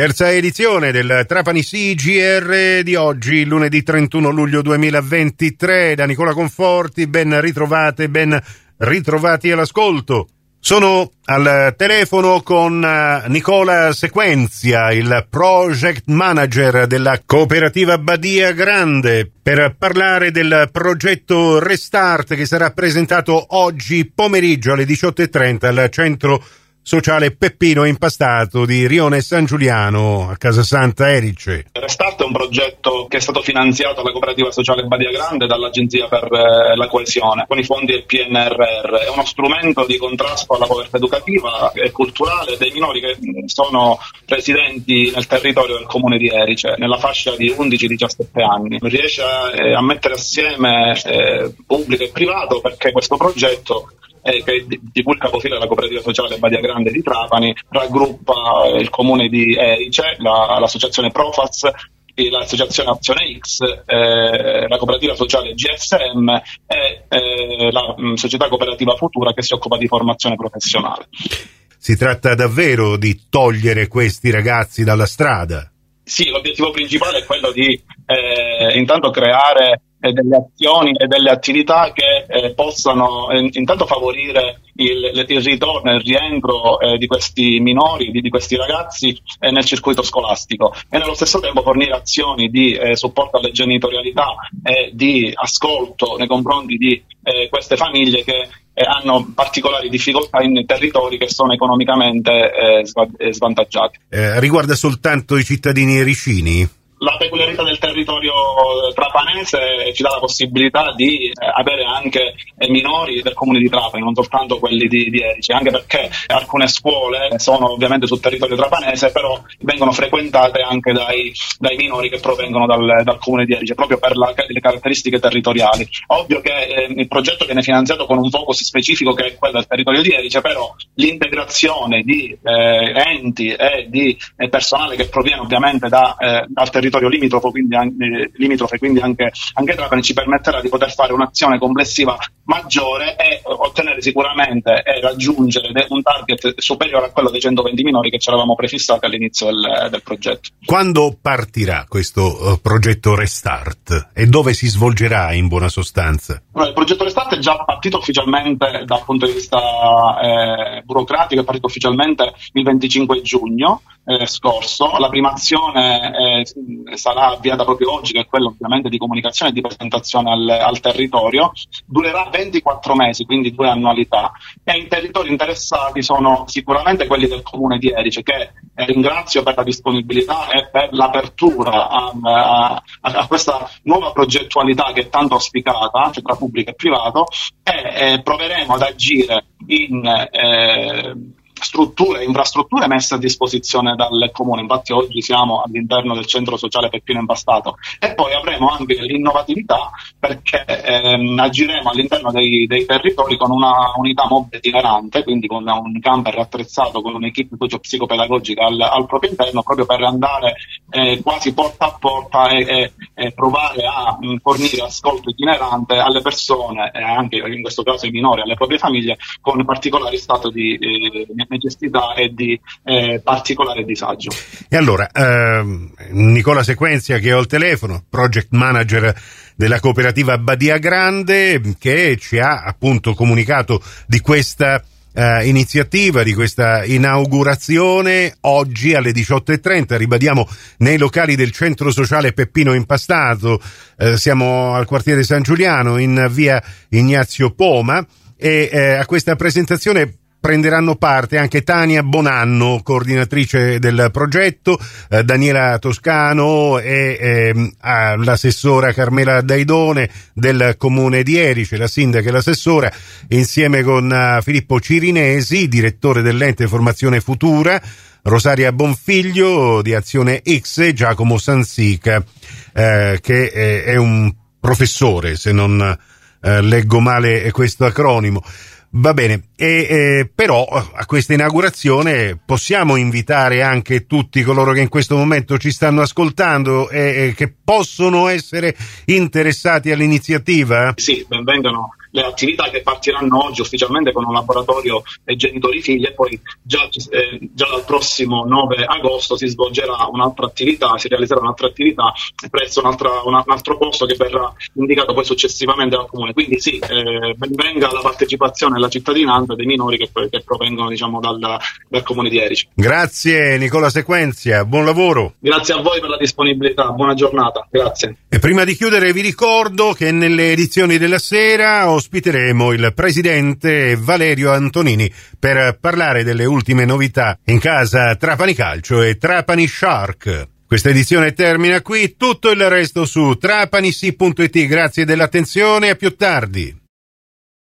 Terza edizione del Trapani CGR di oggi, lunedì 31 luglio 2023, da Nicola Conforti, ben ritrovate, ben ritrovati all'ascolto. Sono al telefono con eh, Nicola Sequenzia, il project manager della cooperativa Badia Grande, per parlare del progetto Restart che sarà presentato oggi pomeriggio alle 18.30 al centro sociale Peppino Impastato di Rione San Giuliano a Casa Santa Erice. Restart è un progetto che è stato finanziato dalla cooperativa sociale Badia Grande dall'Agenzia per eh, la coesione con i fondi del PNRR. È uno strumento di contrasto alla povertà educativa e culturale dei minori che sono residenti nel territorio del comune di Erice, nella fascia di 11-17 anni. Riesce a, eh, mettere assieme eh, pubblico e privato perché questo progetto eh, che di cui il capofila della cooperativa sociale Badia Grande di Trapani, raggruppa eh, il comune di Erice, la, l'associazione Profaz, l'associazione Azione X, eh, la cooperativa sociale GSM e eh, la mh, mm, società cooperativa Futura che si occupa di formazione professionale. Si tratta davvero di togliere questi ragazzi dalla strada? Sì, l'obiettivo principale è quello di eh, intanto creare e delle azioni e delle attività che eh, possano eh, intanto favorire il, il, ritorno e il rientro eh, di questi minori, di, di questi ragazzi eh, nel circuito scolastico e nello stesso tempo fornire azioni di eh, supporto alle genitorialità e di ascolto nei confronti di eh, queste famiglie che hanno particolari difficoltà in territori che sono economicamente svantaggiati. riguarda soltanto i cittadini ericini? la peculiarità territorio trapanese ci dà la possibilità di eh, avere anche eh, minori del comune di Trapani, non soltanto quelli di, di Erice, anche perché alcune scuole sono ovviamente sul territorio trapanese, però vengono frequentate anche dai, dai minori che provengono dal, dal, comune di Erice, proprio per la, le caratteristiche territoriali. Ovvio che eh, il progetto viene finanziato con un focus specifico che è quello del territorio di Erice, però l'integrazione di eh, enti e di eh, personale che proviene ovviamente da, eh, dal territorio limitrofo, quindi anche, limitrofe, quindi anche, anche Trapani, ci permetterà di poter fare un'azione complessiva maggiore e ottenere sicuramente e raggiungere un target superiore a quello dei 120 minori che ci eravamo prefissati all'inizio del, del progetto. Quando partirà questo uh, progetto Restart e dove si svolgerà in buona sostanza? Allora, il progetto Restart è già partito ufficialmente dal punto di vista eh, burocratico, è partito ufficialmente il 25 giugno eh, scorso. La prima azione eh, sarà avviata proprio oggi, che è quella ovviamente di comunicazione e di presentazione al, al, territorio. Durerà 24 mesi, quindi due annualità. E i territori interessati sono sicuramente quelli del comune di Erice, che eh, ringrazio per la disponibilità e per l'apertura a, a, a, questa nuova progettualità che è tanto auspicata, cioè tra pubblico e privato, e eh, proveremo ad agire in eh, strutture, infrastrutture messe a disposizione dal comune. Infatti oggi siamo all'interno del centro sociale Peppino Impastato e poi avremo anche l'innovatività perché ehm, agiremo all'interno dei, dei, territori con una unità mobile itinerante, quindi con un camper attrezzato con un'equipe socio-psicopedagogica al, al, proprio interno proprio per andare eh, quasi porta a porta e, e, e provare a mh, fornire ascolto itinerante alle persone e anche in questo caso ai minori, alle proprie famiglie con particolari stato di eh, necessità e di eh, particolare disagio. E allora, ehm, Nicola Sequenzia che ho al telefono, project manager della cooperativa Badia Grande, che ci ha appunto comunicato di questa Uh, iniziativa di questa inaugurazione oggi alle 18.30 ribadiamo nei locali del centro sociale Peppino Impastato uh, siamo al quartiere San Giuliano in via Ignazio Poma e uh, a questa presentazione prenderanno parte anche Tania Bonanno, coordinatrice del progetto, eh, Daniela Toscano e eh, l'assessora Carmela Daidone del comune di Erice, la sindaca e l'assessora, insieme con uh, Filippo Cirinesi, direttore dell'ente Formazione Futura, Rosaria Bonfiglio di Azione X e Giacomo Sansica, eh, che è, è, un professore, se non eh, leggo male questo acronimo. Va bene, e, eh, però a questa inaugurazione possiamo invitare anche tutti coloro che in questo momento ci stanno ascoltando e, e che possono essere interessati all'iniziativa? Sì, benvengano le attività che partiranno oggi ufficialmente con un laboratorio e genitori figli e poi già, eh, già dal prossimo 9 agosto si svolgerà un'altra attività, si realizzerà un'altra attività presso un altro posto che verrà indicato poi successivamente dal comune. Quindi sì, eh, venga la partecipazione e la cittadinanza dei minori che, che provengono diciamo, dal, dal comune di Erice. Grazie Nicola Sequenzia, buon lavoro. Grazie a voi per la disponibilità, buona giornata, grazie. E prima di chiudere vi ricordo che nelle edizioni della sera ospiteremo il presidente Valerio Antonini per parlare delle ultime novità in casa Trapani Calcio e Trapani Shark. Questa edizione termina qui, tutto il resto su trapanisi.it. Grazie dell'attenzione, a più tardi.